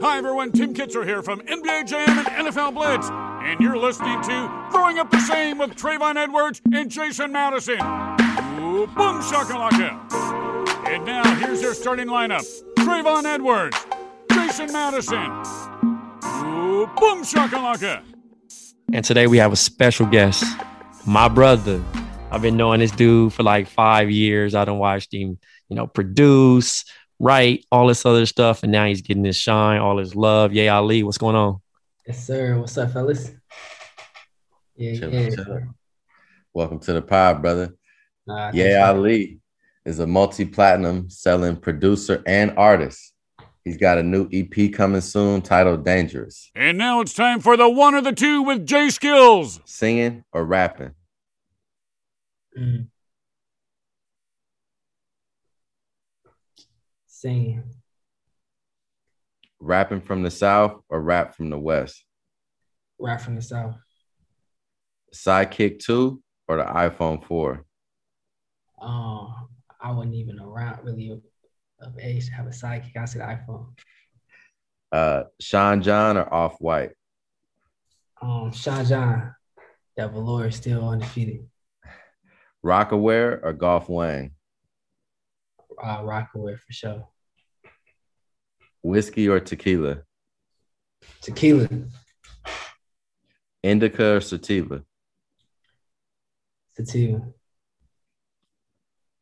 Hi, everyone. Tim Kitzrow here from NBA Jam and NFL Blitz. And you're listening to Throwing Up the Same with Trayvon Edwards and Jason Madison. Ooh, boom shakalaka. And now, here's your starting lineup Trayvon Edwards, Jason Madison. Ooh, boom shakalaka. And today we have a special guest, my brother. I've been knowing this dude for like five years. I don't watched him, you know, produce, write, all this other stuff, and now he's getting his shine, all his love. Yeah, Ali, what's going on? Yes, sir. What's up, fellas? Yeah, Chillin', yeah. chillin'. Welcome to the pod, brother. Nah, Yeah, thanks, Ali is a multi-platinum selling producer and artist. He's got a new EP coming soon titled Dangerous. And now it's time for the one or the two with J Skills. Singing or rapping? man. Mm. Singing. Rapping from the South or rap from the West? Rap from the South. Sidekick 2 or the iPhone 4? Um, I wasn't even around really of, of age to have a sidekick. I said iPhone. Uh, Sean John or Off White? Um, Sean John. That velour is still undefeated. Rocawear or Golf Wang? Uh, Rocawear for sure. Whiskey or tequila? Tequila. Indica or sativa? Sativa.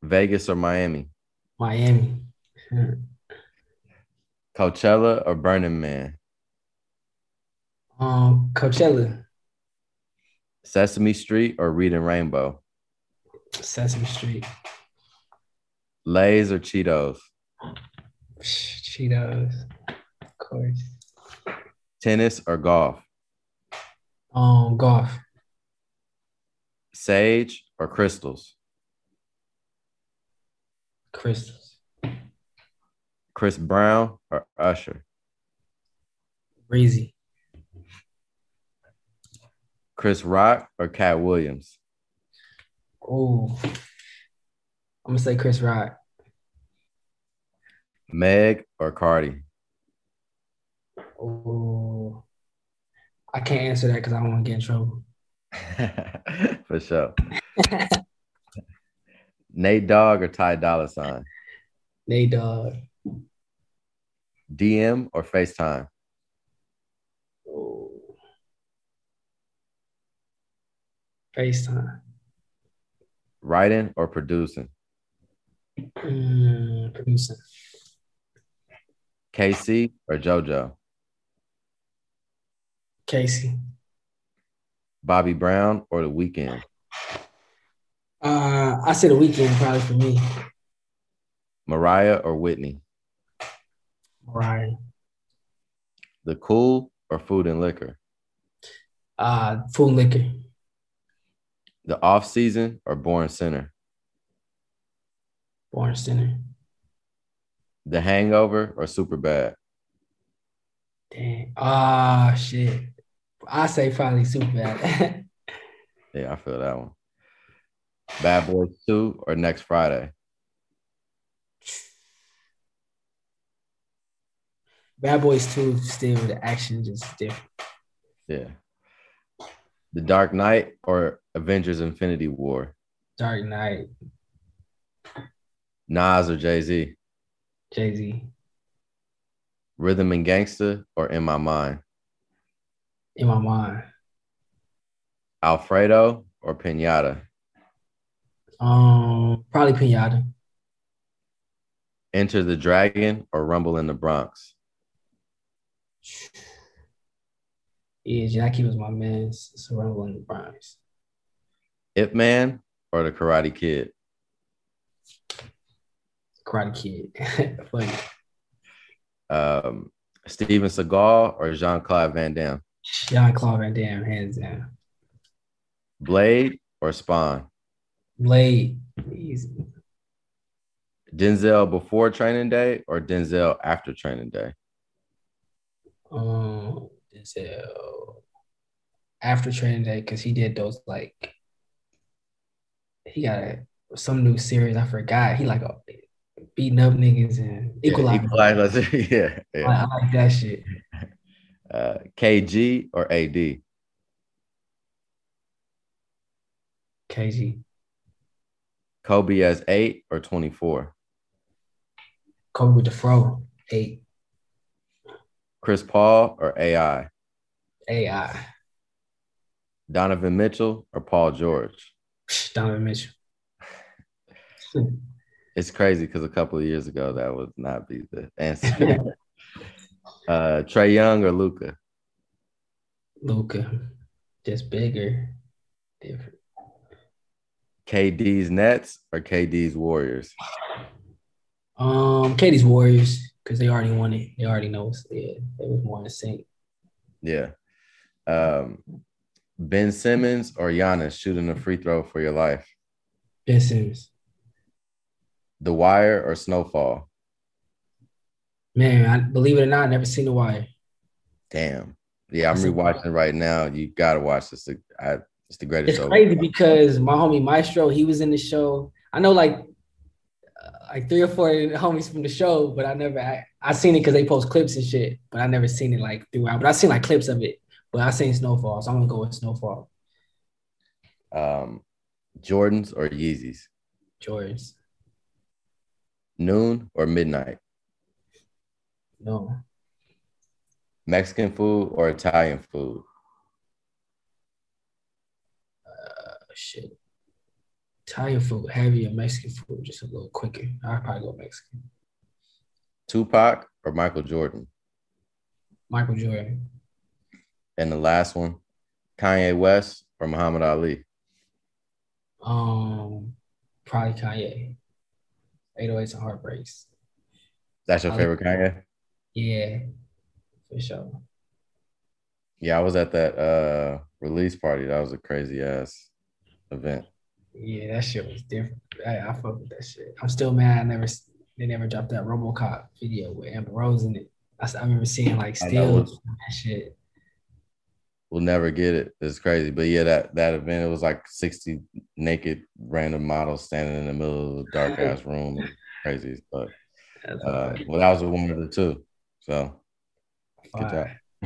Vegas or Miami? Miami. Coachella or Burning Man? Um, Coachella. Sesame Street or Reading Rainbow? Sesame Street. Lay's or Cheetos? Cheetos. Of course. Tennis or golf? Um, golf. Sage or crystals? Crystals. Chris Brown or Usher? Breezy. Chris Rock or Katt Williams? Oh, I'm gonna say Chris Rock. Meg or Cardi? Oh, I can't answer that because I don't want to get in trouble. For sure. Nate Dogg or Ty Dolla Sign? Nate Dogg. DM or FaceTime? Oh, FaceTime. Writing or producing? Mm, producing. KC or JoJo? Casey. Bobby Brown or The Weeknd? Uh, I said the weekend probably for me. Mariah or Whitney? Mariah. The Cool or Food and Liquor? Uh, full liquor. The Off Season or Born Sinner? Born Sinner. The Hangover or Super Bad? Dang. Ah, shit. I say probably super bad. Yeah, I feel that one. Bad Boys 2 or Next Friday? Bad Boys 2 still the action just different. Yeah. The Dark Knight or Avengers Infinity War? Dark Knight. Nas or Jay Z? Jay Z. Rhythm and Gangsta or In My Mind? In my mind. Alfredo or Pinata? Um, probably Pinata. Enter the Dragon or Rumble in the Bronx? Yeah, Jackie was my man. Surrounding the Bronx. Ip Man or the Karate Kid? Karate Kid. Funny. Um, Steven Seagal or Jean Claude Van Damme? Jean Claude Van Damme, hands down. Blade or Spawn? Blade, easy. Denzel before training day or Denzel after training day? Um, Denzel after training day because he did those like he got a, some new series. I forgot. He like a, beating up niggas and equalizer. Yeah, equalizer. yeah, yeah. I, I like that shit. Uh, KG or AD? KG. Kobe as eight or 24? Kobe with the fro. Eight. Chris Paul or AI? AI. Donovan Mitchell or Paul George? Donovan Mitchell. It's crazy because a couple of years ago that would not be the answer. uh, Trae Young or Luca? Luka. Just bigger. Different. KD's Nets or KD's Warriors? Um, KD's Warriors because they already won it. They already know. It's, yeah, it was more in sync. Yeah. Um, Ben Simmons or Giannis shooting a free throw for your life? Ben Simmons. The Wire or Snowfall? Man, I believe it or not, I never seen The Wire. Damn. Yeah, I'm rewatching right now. You gotta watch this. I, it's the greatest It's crazy because my homie Maestro, he was in the show. I know like uh, like three or four homies from the show, but I never I, I seen it because they post clips and shit, but I never seen it like throughout. But I seen like clips of it. But I seen Snowfall, so I'm gonna go with Snowfall. Um, Jordans or Yeezys? Jordans. Noon or midnight? No. Mexican food or Italian food? Uh, shit. Italian food heavier, Mexican food just a little quicker. I'd probably go Mexican. Tupac or Michael Jordan? Michael Jordan. And the last one, Kanye West or Muhammad Ali? Um, probably Kanye. 808s and heartbreaks. That's your I favorite Kanye? Yeah, for sure. Yeah, I was at that uh release party. That was a crazy ass event. Yeah, that shit was different. I, I fuck with that shit. I'm still mad. I never they never dropped that RoboCop video with Amber Rose in it. I remember seeing like I still that shit. We'll never get it. It's crazy. But yeah, that that event, it was like 60 naked random models standing in the middle of a dark ass room. Crazy. But uh well, that was a woman of the two. So good job.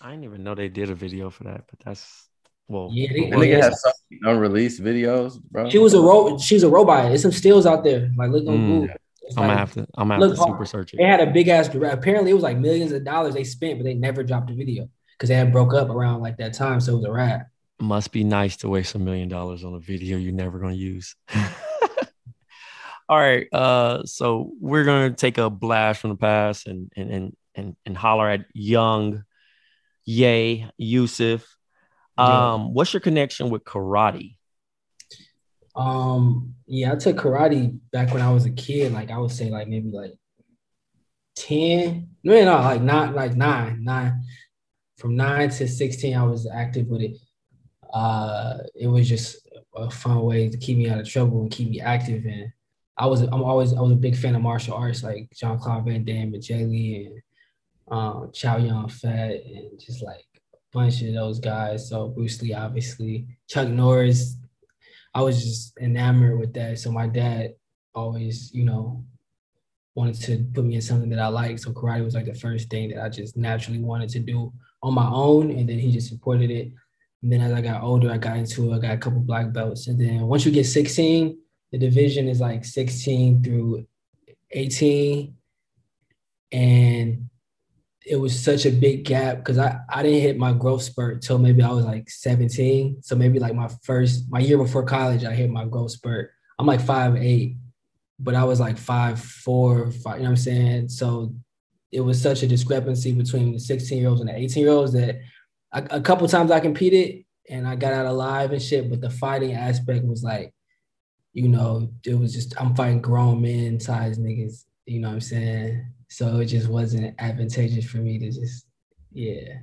I didn't even know they did a video for that, but that's well. Yeah, they- That well, nigga yeah. has so unreleased videos, bro. She was a ro- she was a robot. There's some stills out there. Like look on Mm. Google. It's I'm gonna have to. I'm gonna have to super search it. They it. had a big ass. Apparently, it was like millions of dollars they spent, but they never dropped a video because they had broke up around like that time. So it was a wrap. Must be nice to waste a million dollars on a video you're never gonna use. All right. Uh, so we're gonna take a blast from the past and and and and, and holler at young Ye Yusuf. Yeah. Um, what's your connection with karate? Um, yeah, I took karate back when I was a kid. Like I would say, like maybe like ten. No, no, like not like nine, nine. From nine to sixteen, I was active with it. Uh, it was just a fun way to keep me out of trouble and keep me active. And I was, I'm always, I was a big fan of martial arts, like Jean Claude Van Damme and Jet Li and um, Chow Yun Fat and just like a bunch of those guys. So Bruce Lee, obviously, Chuck Norris. I was just enamored with that. So my dad always, you know, wanted to put me in something that I liked. So karate was like the first thing that I just naturally wanted to do on my own, and then he just supported it. And then as I got older, I got into it. I got a couple black belts, and then once you get 16, the division is like 16 through 18, and it was such a big gap because I, I didn't hit my growth spurt till maybe I was like 17. So maybe like my first my year before college, I hit my growth spurt. I'm like five eight, but I was like five four, five, you know what I'm saying? So it was such a discrepancy between the 16 year olds and the 18 year olds that I, a couple times I competed and I got out alive and shit, but the fighting aspect was like, you know, it was just I'm fighting grown men size niggas, you know what I'm saying? So it just wasn't advantageous for me to just, yeah.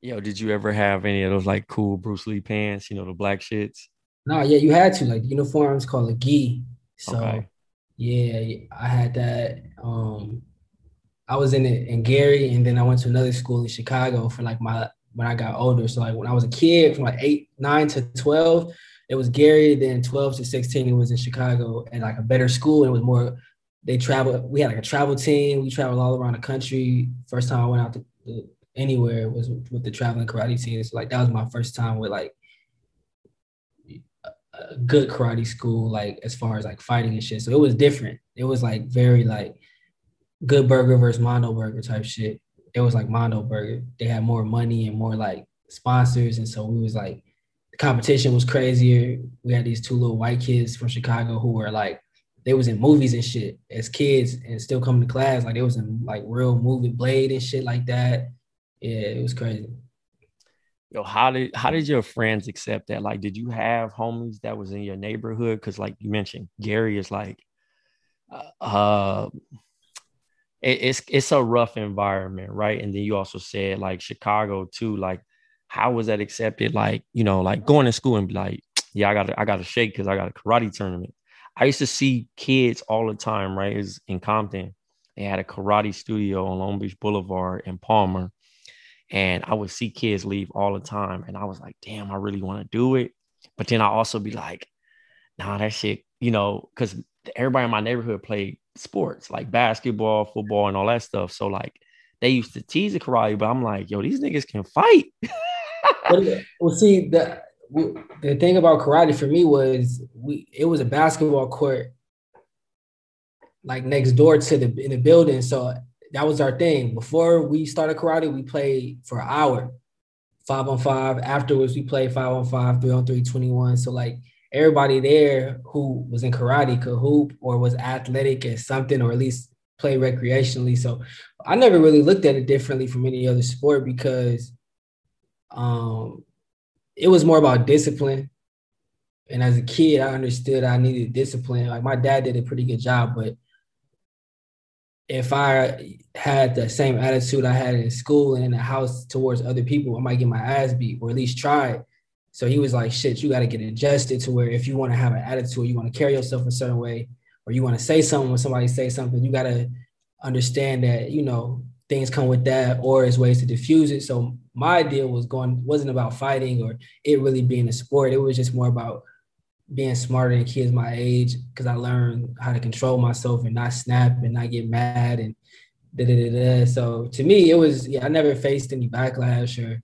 Yo, did you ever have any of those like cool Bruce Lee pants, you know, the black shits? No, yeah, you had to. Like uniforms called a gi. So Okay. yeah, I had that. Um I was in it in Gary and then I went to another school in Chicago for like my when I got older. So like when I was a kid from like eight, nine to 12, it was Gary. Then 12 to 16, it was in Chicago at like a better school. It was more they traveled. We had like a travel team. We traveled all around the country. First time I went out to, anywhere was with the traveling karate team. So like that was my first time with like a good karate school, like as far as like fighting and shit. So it was different. It was like very like good burger versus Mondo burger type shit. It was like Mondo burger. They had more money and more like sponsors. And so we was like the competition was crazier. We had these two little white kids from Chicago who were like they was in movies and shit as kids and still coming to class. Like they was in like real movie Blade and shit like that. Yeah, it was crazy. Yo, how did how did your friends accept that? Like, did you have homies that was in your neighborhood? Because, like you mentioned, Gary is like, uh, uh it, it's it's a rough environment, right? And then you also said like Chicago too. Like, how was that accepted? Like, you know, like going to school and be like, yeah, I got I got to shake because I got a karate tournament. I used to see kids all the time, right? Is in Compton. They had a karate studio on Long Beach Boulevard in Palmer. And I would see kids leave all the time. And I was like, damn, I really want to do it. But then I also be like, nah, that shit, you know, because everybody in my neighborhood played sports like basketball, football, and all that stuff. So like they used to tease the karate, but I'm like, yo, these niggas can fight. well, see, the the thing about karate for me was we it was a basketball court like next door to the in the building. So that was our thing. Before we started karate, we played for an hour, five on five. Afterwards, we played five on five, three on three, 21. So like everybody there who was in karate could hoop or was athletic at something or at least play recreationally. So I never really looked at it differently from any other sport because um it was more about discipline. And as a kid, I understood I needed discipline. Like my dad did a pretty good job, but if I had the same attitude I had in school and in the house towards other people, I might get my ass beat or at least try. So he was like, shit, you got to get adjusted to where if you want to have an attitude, you want to carry yourself a certain way, or you want to say something when somebody says something, you got to understand that, you know, things come with that or as ways to diffuse it. So my idea was going, wasn't about fighting or it really being a sport. It was just more about being smarter than kids my age because I learned how to control myself and not snap and not get mad and da da da da. So to me, it was yeah, I never faced any backlash or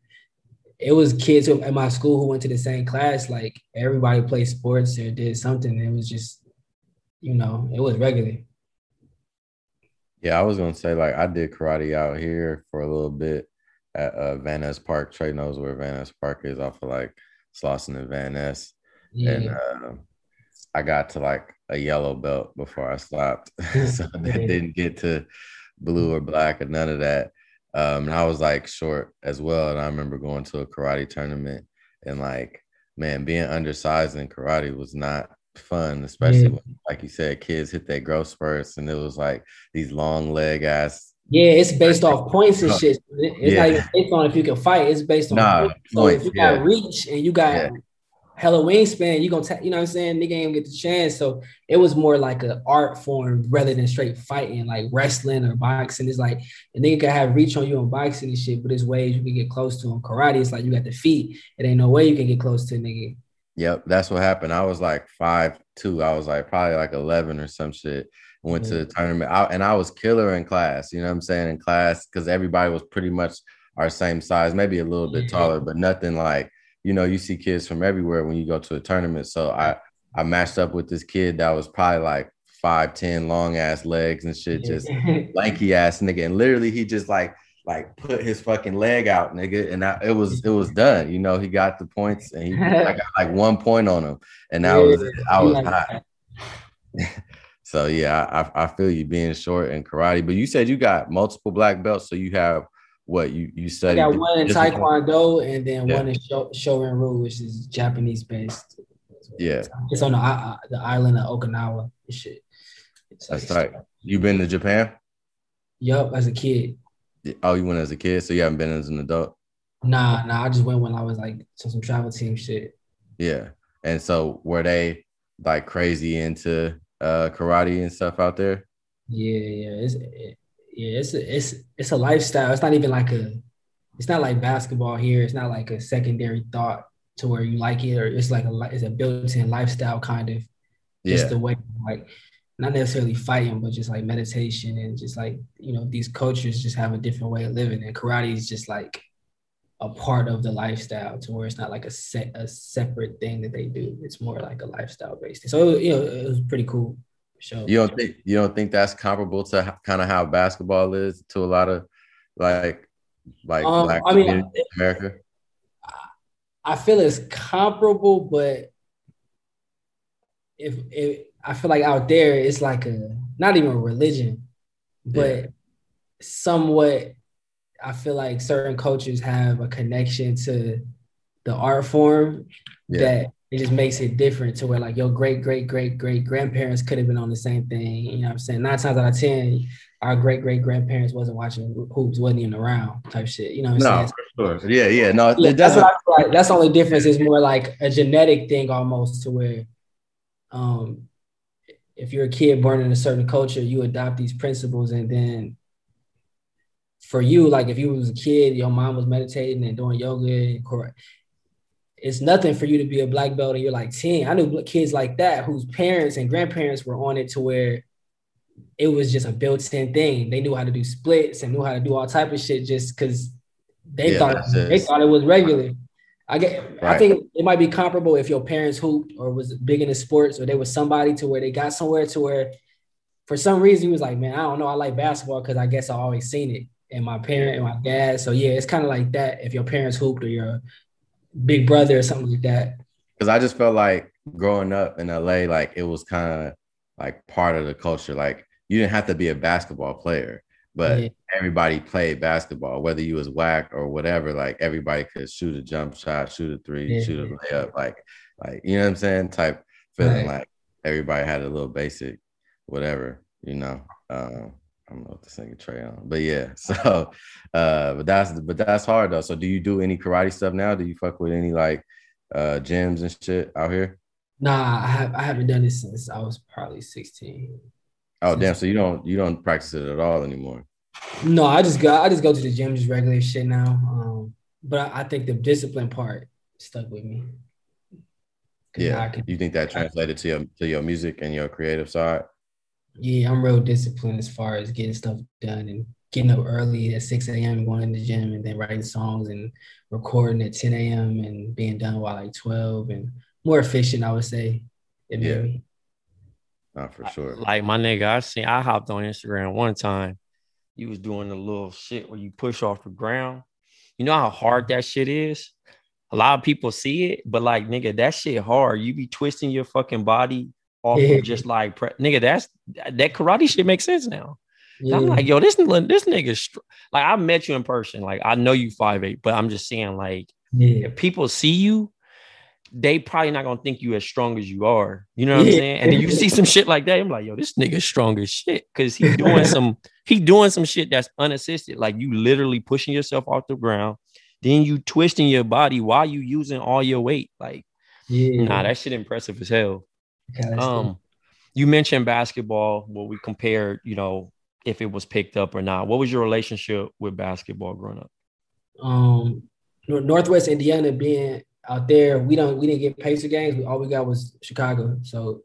it was kids at my school who went to the same class. Like everybody played sports or did something. It was just, you know, it was regular. Yeah, I was gonna say like I did karate out here for a little bit at uh, Van Ness Park. Trey knows where Van Ness Park is off of like Slauson and Van Ness. Yeah. and uh, I got to like a yellow belt before I stopped, so I didn't get to blue or black or none of that. Um, and I was like short as well, and I remember going to a karate tournament and like, man, being undersized in karate was not fun, especially Yeah. when, like you said, kids hit their growth spurts, and it was like these long leg ass. Yeah, it's based off points and shit. It- It's not Yeah. even based on if you can fight. It's based on Nah, points. So points, if you got yeah. reach and you got. Hella wingspan, you gonna ta- you know what I'm saying? Nigga ain't get the chance. So it was more like an art form rather than straight fighting, like wrestling or boxing. It's like a nigga can have reach on you in boxing and shit, but there's ways you can get close to him. Karate, it's like you got the feet. It ain't no way you can get close to a nigga. Yep, that's what happened. I was like five two. I was like probably like eleven or some shit. Went to the tournament, I, and I was killer in class. You know what I'm saying? In class, because everybody was pretty much our same size, maybe a little bit Yeah. taller, but nothing like you know. You see kids from everywhere when you go to a tournament. So I I matched up with this kid that was probably like five ten, long ass legs and shit, just lanky ass nigga. And literally, he just like like put his fucking leg out, nigga, and I, it was it was done. You know, he got the points, and he I got like one point on him, and that was I was hot. so yeah, I, I feel you being short in karate, but you said you got multiple black belts, so you have what you you studied. I got one in Taekwondo and then yeah. one in Shorin Ryu, which is Japanese based. Yeah, it's on the the island of Okinawa. Shit. It's That's like, right. You been to Japan? Yup, as a kid. Oh, you went as a kid, so you haven't been as an adult. Nah, nah. I just went when I was like to some travel team shit. Yeah, and so were they like crazy into uh karate and stuff out there? Yeah, yeah. It's it, yeah, it's a, it's it's a lifestyle. It's not even like a. It's not like basketball here. It's not like a secondary thought to where you like it, or it's like a it's a built-in lifestyle kind of. Just yeah. the way like not necessarily fighting, but just like meditation and just like, you know, these cultures just have a different way of living. And karate is just like a part of the lifestyle to where it's not like a set a separate thing that they do. It's more like a lifestyle based. So you know, it was pretty cool show. You don't think you don't think that's comparable to kind of how basketball is to a lot of like like um, black I mean, America? I feel it's comparable, but if if I feel like out there it's like a not even a religion, but yeah. somewhat I feel like certain cultures have a connection to the art form yeah. that it just makes it different to where like your great great great great grandparents could have been on the same thing. You know what I'm saying? Nine times out of ten, our great great grandparents wasn't watching hoops, wasn't even around type shit. You know what I'm no, saying? For sure. Yeah, yeah. No, yeah, that's, like. that's the only difference is more like a genetic thing almost to where um if you're a kid born in a certain culture, you adopt these principles, and then for you, like if you was a kid, your mom was meditating and doing yoga, and it's nothing for you to be a black belt and you're like 10. I knew kids like that whose parents and grandparents were on it to where it was just a built-in thing. They knew how to do splits and knew how to do all type of shit just because they yeah, thought they thought it was regular. I get. Right. I think it might be comparable if your parents hooped or was big into sports, or they was somebody to where they got somewhere to where, for some reason, he was like, "Man, I don't know. I like basketball because I guess I always seen it." And my parent and my dad. So yeah, it's kind of like that. If your parents hooped or your big brother or something like that. Because I just felt like growing up in LA, like it was kind of like part of the culture. Like you didn't have to be a basketball player but yeah. everybody played basketball, whether you was whack or whatever. Like everybody could shoot a jump shot, shoot a three, yeah. shoot a layup, like like you know what I'm saying? Type feeling right. like everybody had a little basic, whatever, you know. Um, I don't know what to sing a Trey on, but yeah. So, uh, but that's but that's hard though. So, do you do any karate stuff now? Do you fuck with any like uh gyms and shit out here? Nah, I have I haven't done it since I was probably 16. Oh damn! So you don't you don't practice it at all anymore? No, I just go I just go to the gym, just regular shit now. Um, but I, I think the discipline part stuck with me. Yeah, can, you think that translated to your to your music and your creative side? Yeah, I'm real disciplined as far as getting stuff done and getting up early at 6 a.m. going to the gym and then writing songs and recording at 10 a.m. and being done by like 12 and more efficient, I would say. It yeah. Me. Not for sure. Like my nigga, I seen I hopped on Instagram one time. You was doing the little shit where you push off the ground. You know how hard that shit is? A lot of people see it, but like nigga, that shit hard. You be twisting your fucking body off yeah. of just like pre- nigga, that's that karate shit makes sense now. Yeah. I'm like, yo, this this nigga, str- like I met you in person. Like I know you five eight, but I'm just saying, like, yeah. if people see you they probably not gonna think you as strong as you are. You know what. I'm saying? And then you see some shit like that, I'm like, yo, this nigga strong as shit because he doing some he doing some shit that's unassisted. Like you literally pushing yourself off the ground, then you twisting your body while you using all your weight. Like, yeah, nah, that shit impressive as hell. Um, you mentioned basketball. What we compared, you know, if it was picked up or not. What was your relationship with basketball growing up? Um, Northwest Indiana being out there, we don't we didn't get Pacer games. We, all we got was Chicago. So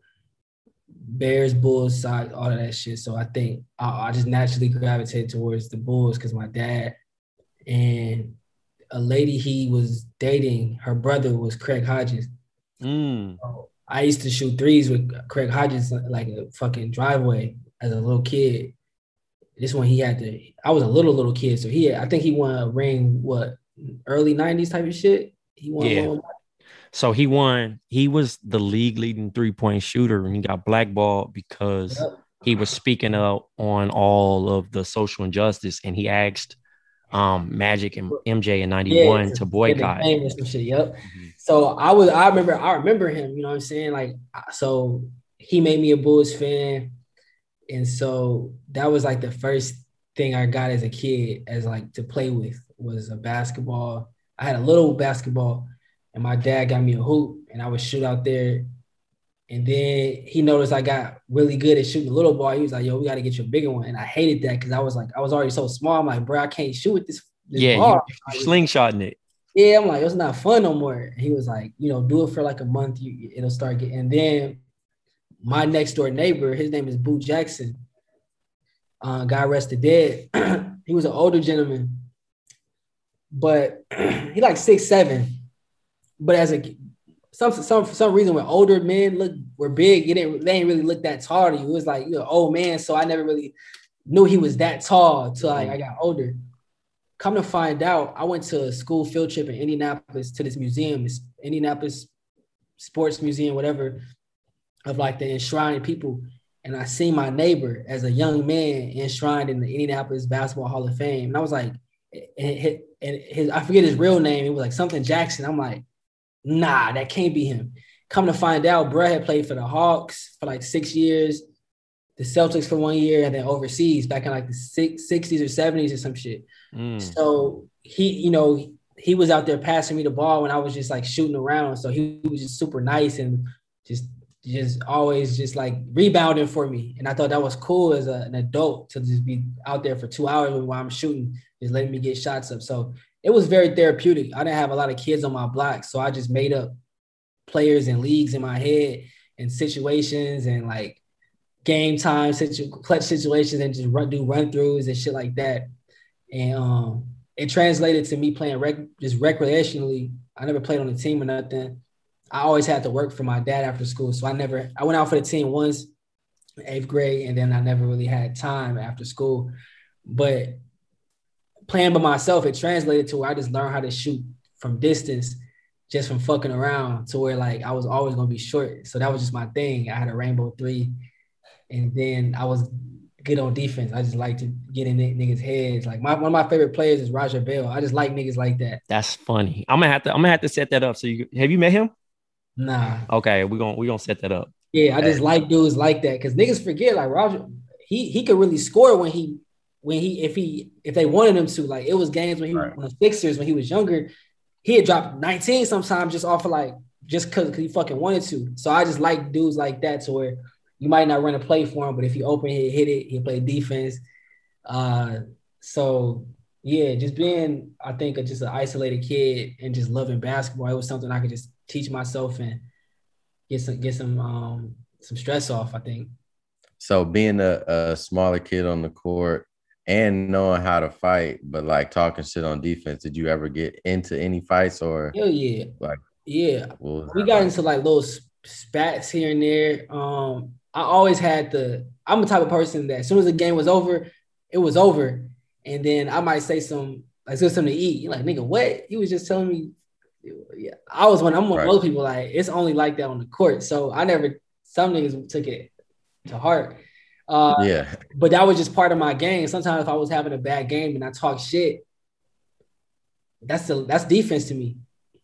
Bears, Bulls, side, all of that shit. So I think I, I just naturally gravitated towards the Bulls because my dad and a lady he was dating, her brother was Craig Hodges. Mm. So I used to shoot threes with Craig Hodges like a fucking driveway as a little kid. This one he had to. I was a little little kid, so he had, I think he won a ring. What early '90s type of shit. He won. Yeah. one. So he won. He was the league leading three point shooter, and he got blackballed because Yep. he was speaking up on all of the social injustice, and he asked um, Magic and MJ in '91 Yeah, to boycott. game or some shit. Yep. Mhm. So I was, I remember, I remember him. You know what I'm saying? Like, so he made me a Bulls fan, and so that was like the first thing I got as a kid, as like to play with was a basketball. I had a little basketball, and my dad got me a hoop, and I would shoot out there. And then he noticed I got really good at shooting the little ball. He was like, "Yo, we got to get you a bigger one." And I hated that because I was like, I was already so small. I'm like, bro, I can't shoot with this. this Yeah, ball. you, slingshotting it. Yeah, I'm like, it's not fun no more. And he was like, you know, do it for like a month, you it'll start getting. And then my next door neighbor, his name is Boo Jackson. Uh, God rest the dead. he was an older gentleman, but he like six seven. But as a some some for some reason when older men look were big, you didn't they didn't really look that tall to you. It was like you're an old man, so I never really knew he was that tall till like mm-hmm. I got older. Come to find out, I went to a school field trip in Indianapolis to this museum, this Indianapolis Sports Museum, whatever, of like the enshrined people. And I seen my neighbor as a young man enshrined in the Indianapolis Basketball Hall of Fame. And I was like, and his I forget his real name. It was like something Jackson. I'm like, nah, that can't be him. Come to find out, bro had played for the Hawks for like six years, the Celtics for one year, and then overseas back in like the six, 60s or 70s or some shit. Mm. So he, you know, he was out there passing me the ball when I was just like shooting around. So he was just super nice and just just always just like rebounding for me. And I thought that was cool as a, an adult to just be out there for two hours while I'm shooting, just letting me get shots up. So it was very therapeutic. I didn't have a lot of kids on my block, so I just made up players and leagues in my head and situations and like game time situ- clutch situations and just run do run throughs and shit like that. And um, it translated to me playing rec- just recreationally. I never played on a team or nothing. I always had to work for my dad after school, so I never. I went out for the team once, eighth grade, and then I never really had time after school. But playing by myself, it translated to where I just learned how to shoot from distance, just from fucking around, to where like I was always gonna be short. So that was just my thing. I had a rainbow three, and then I was good on defense. I just like to get in niggas' heads. Like my one of my favorite players is Raja Bell. I just like niggas like that. That's funny. I'm gonna have to. I'm gonna have to set that up. So you have you met him? Nah, Okay, we're gonna we're gonna set that up. yeah, I just like dudes like that because niggas forget like Roger. He he could really score when he when he if he if they wanted him to. Like it was games when he Right. was on the Sixers when he was younger. He had dropped 19 sometimes just off of like just because he fucking wanted to. So I just like dudes like that to where you might not run a play for him, but if you open it, hit it, he'll play defense. Uh, so yeah, just being, I think, a, just an isolated kid and just loving basketball, it was something I could just teach myself and get some get some um some stress off. I think. So being a, a smaller kid on the court and knowing how to fight, but like talking shit on defense, did you ever get into any fights or Hell yeah, Like- yeah. we got like? into like little spats here and there. Um, I always had the. I'm the type of person that as soon as the game was over, it was over, and then I might say some like something to eat. You're like nigga, what? He was just telling me. Yeah, I was one. I'm one Right. of those people. Like it's only like that on the court. So I never. Some niggas took it to heart. Uh, yeah, but that was just part of my game. Sometimes if I was having a bad game and I talk shit, that's the that's defense to me.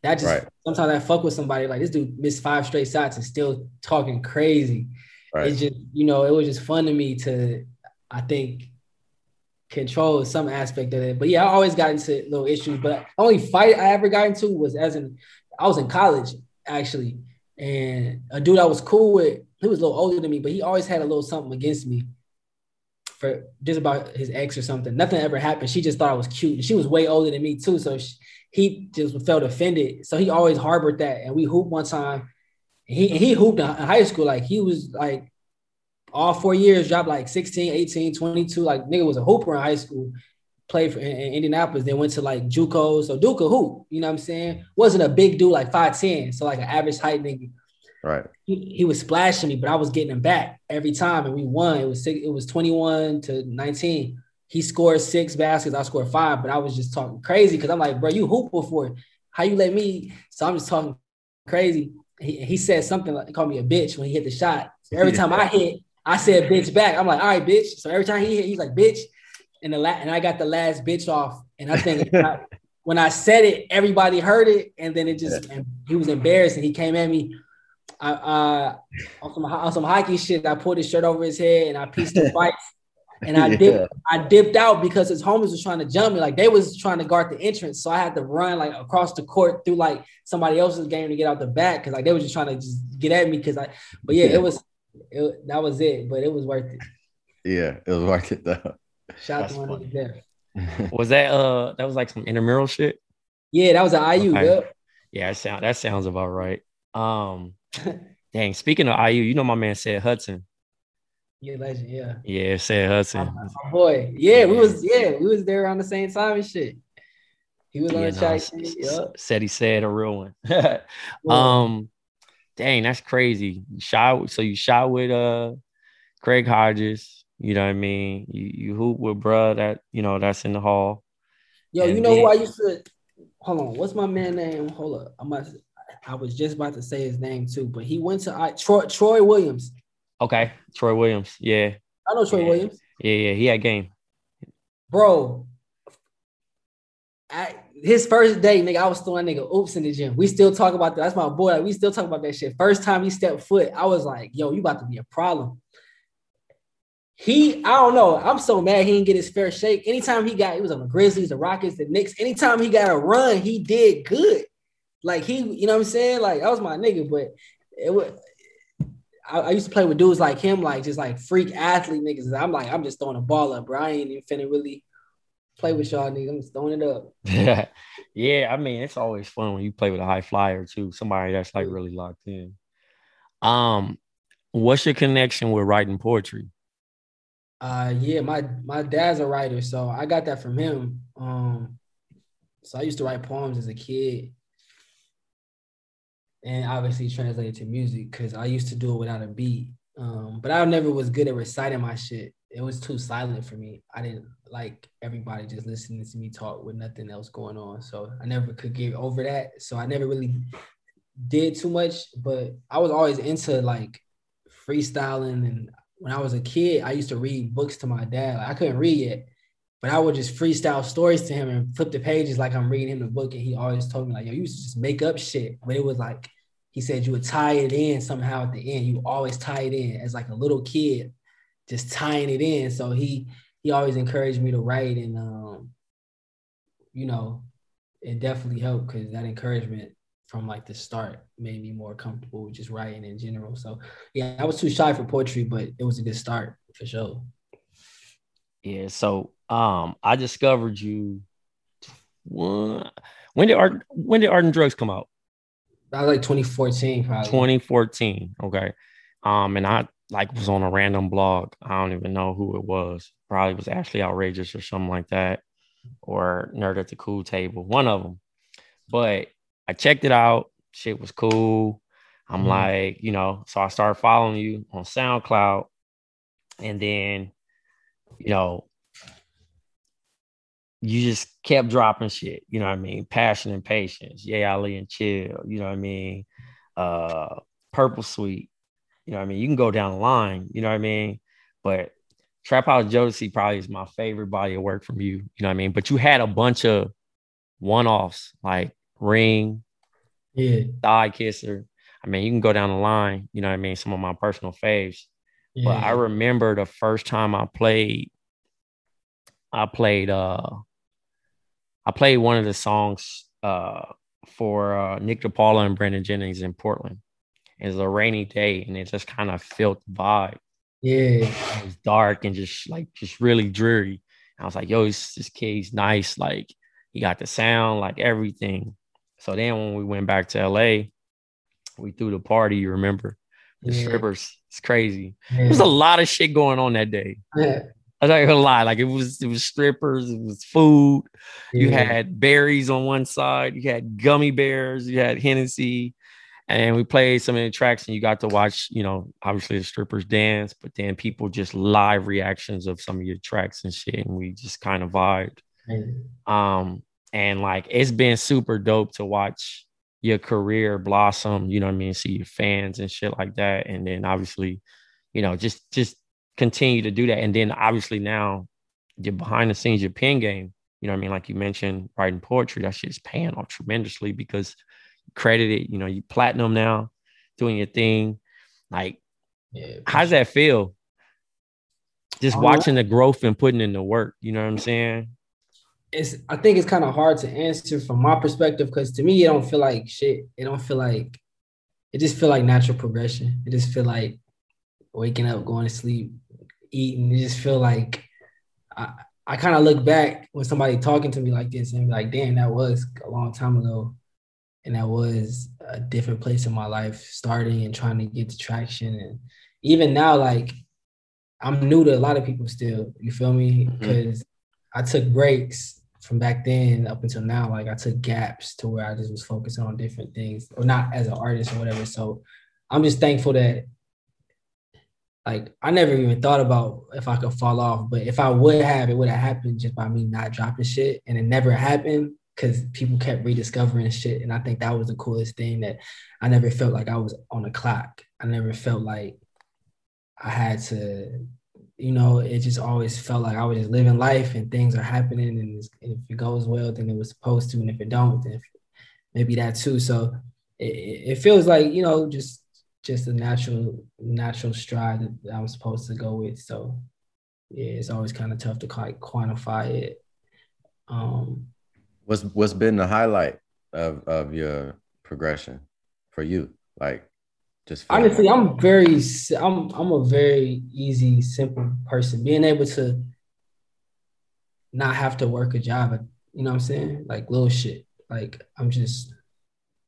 That just Right. sometimes I fuck with somebody like this dude missed five straight shots and still talking crazy. right. It's just you know it was just fun to me to I think control some aspect of it. But yeah, I always got into little issues. But the only fight I ever got into was as in I was in college actually, and a dude I was cool with. He was a little older than me, but he always had a little something against me for just about his ex or something. Nothing ever happened. She just thought I was cute, and she was way older than me too. So she, he just felt offended. So he always harbored that. And we hooped one time. He he hooped in high school. Like he was like all four years, dropped like 16, 18, 22. Like nigga was a hooper in high school. Played for in, in Indianapolis, then went to like JUCO. So Duca hoop, you know what I'm saying? Wasn't a big dude like 5'10, so like an average height nigga. Right. He, he was splashing me, but I was getting him back every time, and we won. It was six, it was 21 to 19. He scored six baskets, I scored five, but I was just talking crazy because I'm like, bro, you hoop before. How you let me? So I'm just talking crazy. He, he said something like, called me a bitch when he hit the shot. So every time I hit, I said bitch back. I'm like, all right, bitch. So every time he hit, he's like, bitch. And the la- and I got the last bitch off. And I think when I said it, everybody heard it, and then it just and he was embarrassed and he came at me. I uh on some on some hockey shit. I pulled his shirt over his head and I pieced the fight. And I Yeah. dipped, I dipped out because his homies was trying to jump me. Like they was trying to guard the entrance. So I had to run like across the court through like somebody else's game to get out the back. Cause like they was just trying to just get at me. Cause I but yeah, it was it, that was it, but it was worth it. Yeah, it was worth it though. Shout out to one funny. nigga there. Was that uh that was like some intramural shit? Yeah, that was an IU. Okay. Yep. Yeah, that sound that sounds about right. Um dang, speaking of IU, you know my man said Hudson. Yeah, legend. Yeah. Yeah, said Hudson. My boy. Yeah, we was yeah, we was there around the same time and shit. He was on Yeah, the no, s- Yep. said he said a real one. Um dang, that's crazy. You shot so you shot with uh Craig Hodges, you know what I mean? You you hoop with bruh that you know that's in the hall. Yo, you and know who then- I used to hold on. What's my man name? Hold up. I must I was just about to say his name too, but he went to I Troy Troy Williams. Okay, Troy Williams. Yeah, I know Troy Yeah. Williams. yeah, yeah. He had game. Bro. I, his first day, nigga, I was throwing nigga oops in the gym. We still talk about that. That's my boy. Like, we still talk about that shit. First time he stepped foot, I was like, yo, you about to be a problem. He, I don't know. I'm so mad he didn't get his fair shake. Anytime he got, it was on the Grizzlies, the Rockets, the Knicks. Anytime he got a run, he did good. Like he, you know what I'm saying? Like that was my nigga, but it was. I, I used to play with dudes like him, like just like freak athlete niggas. I'm like, I'm just throwing a ball up, bro. I ain't even finna really play with y'all niggas. I'm just throwing it up. yeah, I mean it's always fun when you play with a high flyer too, somebody that's like really locked in. Um, what's your connection with writing poetry? Uh yeah, my my dad's a writer, so I got that from him. Um, so I used to write poems as a kid, and obviously translated to music because I used to do it without a beat. Um, but I never was good at reciting my shit. It was too silent for me. I didn't like everybody just listening to me talk with nothing else going on. So I never could get over that. So I never really did too much. But I was always into like freestyling and when I was a kid, I used to read books to my dad. Like, I couldn't read yet, but I would just freestyle stories to him and flip the pages like I'm reading him the book. And he always told me, like, yo, you used to just make up shit. But it was like, he said you would tie it in somehow at the end. You always tie it in as like a little kid, just tying it in. So he he always encouraged me to write and um, you know, it definitely helped because that encouragement from like the start made me more comfortable with just writing in general. So yeah, I was too shy for poetry, but it was a good start for sure. Yeah, so um, I discovered you. When when did art when did art and drugs come out? That was like 2014, probably. 2014. Okay. Um, and I like was on a random blog. I don't even know who it was. Probably was Ashley Outrageous or something like that, or Nerd at the Cool Table, one of them. But I checked it out. Shit was cool. I'm Mhm. like, you know, so I started following you on SoundCloud, and then, you know, you just kept dropping shit. You know what I mean? Passion and patience. Yeah, Ali and chill. You know what I mean? Uh, Purple Sweet. You know what I mean? You can go down the line. You know what I mean? But Trap House Jodeci probably is my favorite body of work from you. You know what I mean? But you had a bunch of one-offs like Ring, Yeah. Thigh Kisser. I mean, you can go down the line. You know what I mean? Some of my personal faves. yeah. But I remember the first time I played, I played uh I played one of the songs uh for uh Nick DePaula and Brandon Jennings in Portland. It was a rainy day and it just kind of felt the vibe. yeah. It was dark and just like just really dreary. I was like, yo, this, this kid's nice. Like he got the sound, like everything. So then when we went back to LA, we threw the party, you remember? The Yeah. strippers. It's crazy. yeah. There was a lot of shit going on that day. yeah. I'm not gonna lie, like it was it was strippers, it was food. You Yeah. had berries on one side, you had gummy bears, you had Hennessy, and we played some of the tracks and you got to watch you know obviously the strippers dance but then people just live reactions of some of your tracks and shit and we just kind of vibed mm-hmm. um and like it's been super dope to watch your career blossom you know what i mean see your fans and shit like that and then obviously you know just just continue to do that and then obviously now you're behind the scenes your pen game you know what i mean like you mentioned writing poetry that shit's paying off tremendously because credited, you know, you platinum now, doing your thing. Like, yeah, how's that feel? Just um, watching the growth and putting in the work, you know what I'm saying? It's I think it's kind of hard to answer from my perspective because to me it don't feel like shit. It don't feel like it just feel like natural progression. It just feel like waking up, going to sleep, eating. It just feel like I, I kind of look back when somebody talking to me like this and be like, damn, that was a long time ago and that was a different place in my life starting and trying to get the traction and even now like i'm new to a lot of people still you feel me because mm-hmm. i took breaks from back then up until now like i took gaps to where i just was focusing on different things or not as an artist or whatever so i'm just thankful that like I never even thought about if I could fall off, but if I would have, it would have happened just by me not dropping shit, and it never happened because people kept rediscovering shit. And I think that was the coolest thing that I never felt like I was on a clock. I never felt like I had to, you know, it just always felt like I was just living life and things are happening. And if it goes well, then it was supposed to. And if it don't, then maybe that too. So it, it feels like, you know, just just a natural natural stride that I'm supposed to go with. So yeah, it's always kind of tough to like quantify it. Um, What's what's been the highlight of of your progression for you? Like just honestly, I'm very I'm I'm a very easy, simple person. Being able to not have to work a job, you know what I'm saying? Like little shit. Like I'm just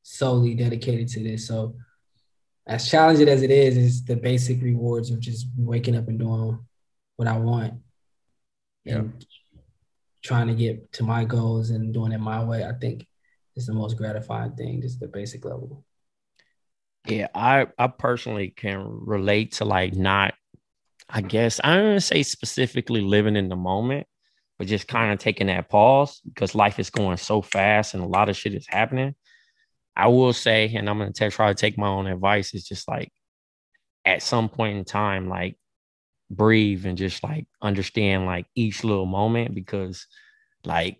solely dedicated to this. So as challenging as it is, is the basic rewards of just waking up and doing what I want. Yeah. And trying to get to my goals and doing it my way, I think is the most gratifying thing, just the basic level. Yeah, I I personally can relate to like not, I guess I don't say specifically living in the moment, but just kind of taking that pause because life is going so fast and a lot of shit is happening. I will say, and I'm gonna try to take my own advice, is just like at some point in time, like breathe and just like understand like each little moment because like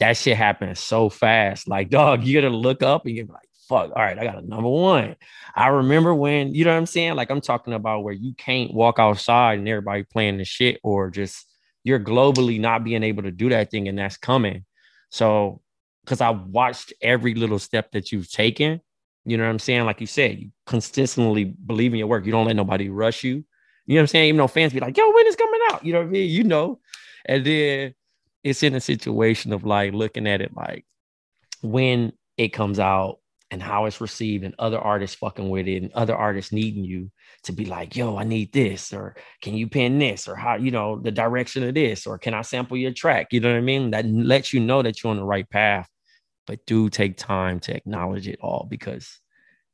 that shit happens so fast. Like, dog, you gotta look up and you're like, fuck, all right, I got a number one. I remember when, you know what I'm saying? Like, I'm talking about where you can't walk outside and everybody playing the shit, or just you're globally not being able to do that thing, and that's coming. So, because I watched every little step that you've taken, you know what I'm saying? Like you said, you consistently believe in your work. You don't let nobody rush you. You know what I'm saying? Even though fans be like, yo, when is coming out? You know what I mean? You know. And then it's in a situation of like looking at it like when it comes out and how it's received and other artists fucking with it and other artists needing you to be like, yo, I need this, or can you pin this, or how, you know, the direction of this, or can I sample your track? You know what I mean? That lets you know that you're on the right path. But do take time to acknowledge it all because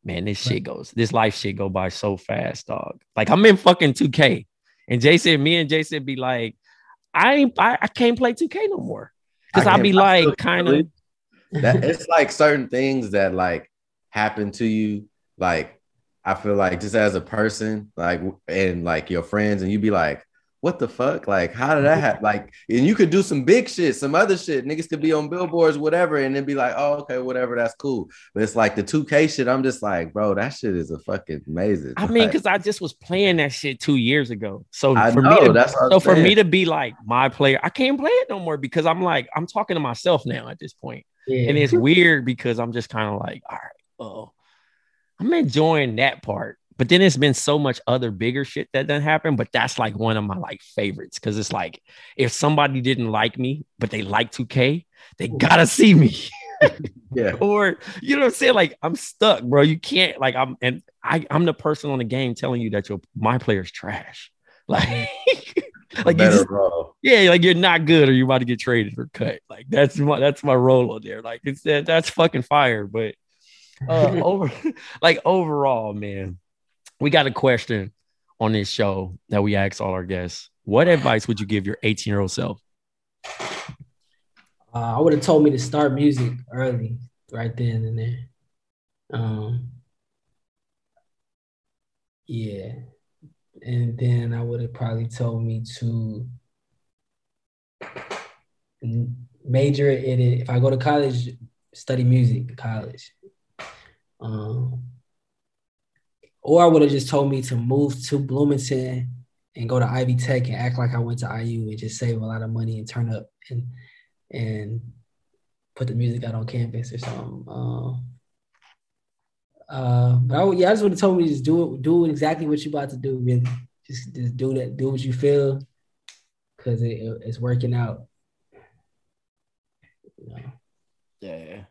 man, this shit goes, this life shit go by so fast, dog. Like I'm in fucking 2K. And Jason, me and Jason be like, I ain't I, I can't play 2K no more. Cause I'll be like kind of that it's like certain things that like happen to you, like I feel like just as a person, like and like your friends, and you'd be like, what the fuck? Like, how did that happen? Like, and you could do some big shit, some other shit. Niggas could be on billboards, whatever, and then be like, oh, okay, whatever, that's cool. But it's like the 2K shit. I'm just like, bro, that shit is a fucking amazing. I mean, because I just was playing that shit two years ago. So I for know, me, to, that's so for me to be like my player, I can't play it no more because I'm like, I'm talking to myself now at this point. Yeah. And it's weird because I'm just kind of like, all right, oh, I'm enjoying that part. But then it's been so much other bigger shit that doesn't happen. But that's like one of my like favorites because it's like if somebody didn't like me, but they like 2K, they gotta see me. yeah. Or you know what I'm saying? Like I'm stuck, bro. You can't like I'm and I, I'm the person on the game telling you that your my player's trash. Like like just, yeah, like you're not good or you're about to get traded or cut. Like that's my that's my role on there. Like it's that that's fucking fire. But uh, over like overall, man, we got a question on this show that we ask all our guests. What advice would you give your 18 year old self? Uh, I would have told me to start music early, right then and there. Um, yeah, and then I would have probably told me to major in it. If I go to college, study music in college. Um, or I would have just told me to move to Bloomington and go to Ivy Tech and act like I went to IU and just save a lot of money and turn up and and put the music out on campus or something. Um, uh, but I, yeah, I just would have told me just do it, do exactly what you're about to do. Really, just just do that, do what you feel, because it, it's working out. You know? Yeah.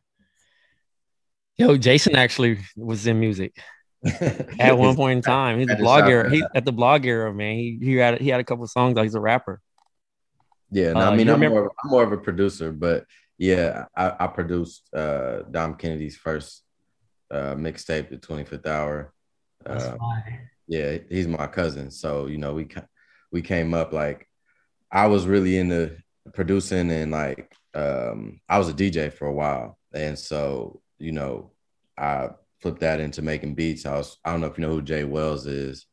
Yo, Jason actually was in music at one point in time. He's a blog era. He at the blog era, man. He he had he had a couple songs. Like he's a rapper. Yeah, no, uh, I mean, I'm more, I'm more of a producer, but yeah, I, I produced uh, Dom Kennedy's first uh, mixtape, The 25th Hour. Uh, yeah, he's my cousin, so you know we we came up like I was really into producing and like um, I was a DJ for a while, and so you know I flipped that into making beats. I was I don't know if you know who J. Wells is.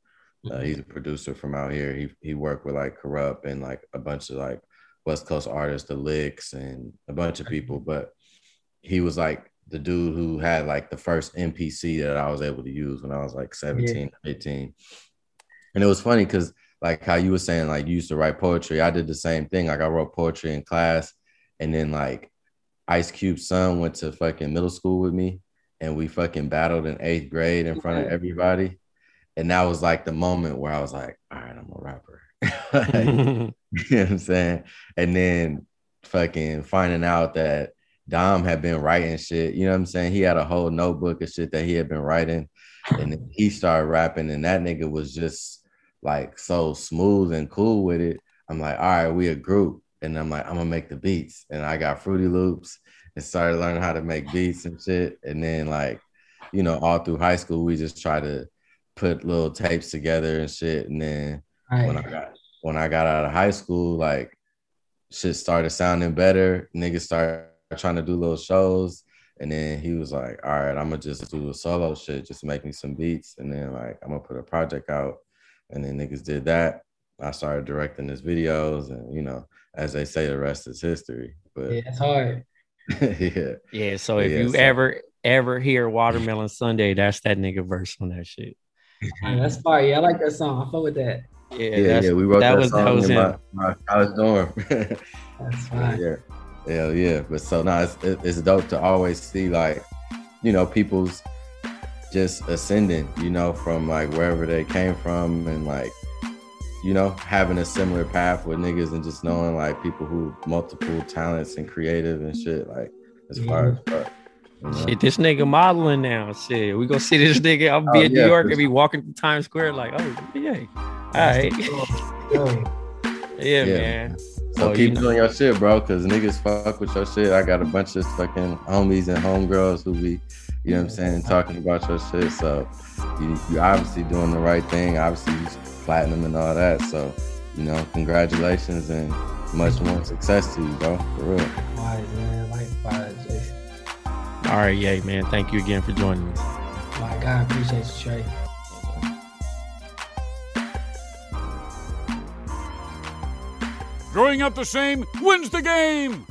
Uh, he's a producer from out here. He he worked with like Kurupt and like a bunch of like West Coast artists, the Liks, and a bunch of people. But he was like the dude who had like the first MPC that I was able to use when I was like 17, yeah. 18. And it was funny because like how you were saying, like you used to write poetry. I did the same thing. Like I wrote poetry in class, and then like Ice Cube's son went to fucking middle school with me, and we fucking battled in eighth grade in front of everybody. And that was like the moment where I was like, all right, I'm a rapper. like, you know what I'm saying? And then fucking finding out that Dom had been writing shit, you know what I'm saying? He had a whole notebook of shit that he had been writing. And he started rapping, and that nigga was just like so smooth and cool with it. I'm like, all right, we a group. And I'm like, I'm gonna make the beats. And I got Fruity Loops and started learning how to make beats and shit. And then like, you know, all through high school, we just try to put little tapes together and shit. And then right. when I got when I got out of high school, like shit started sounding better. Niggas started trying to do little shows. And then he was like, all right, I'm gonna just do a solo shit, just make me some beats. And then like I'm gonna put a project out. And then niggas did that. I started directing his videos, and you know, as they say, the rest is history. But yeah, it's hard. yeah. Yeah. So if yeah, you so. ever ever hear Watermelon Sunday, that's that nigga verse on that shit. that's fire. Yeah, I like that song. I fuck with that. Yeah, yeah, yeah. We wrote that, that was, song that was in my, my, college dorm. that's fine. Yeah. Hell yeah. But so now it's, it's dope to always see like, you know, people's just ascending, you know, from like wherever they came from and like, you know, having a similar path with niggas and just knowing like people who multiple talents and creative and shit, like as far as fuck. You know? Shit, this nigga modeling now. Shit, we gonna see this nigga. I'll oh, be oh, in New York and be walking through Times Square like, oh yeah, all right. yeah, yeah, man. So oh, keep you doing your shit, bro, because niggas fuck with your shit. I got a bunch of fucking homies and homegirls who be, you know what I'm saying, talking about your shit. So you, you obviously doing the right thing. Obviously, you platinum and all that. So, you know, congratulations and much more success to you, bro. For real. Likewise, man. Likewise, Jason. All right, yay, man. Thank you again for joining us. My God, appreciate you, Trey. Growing up the same wins the game.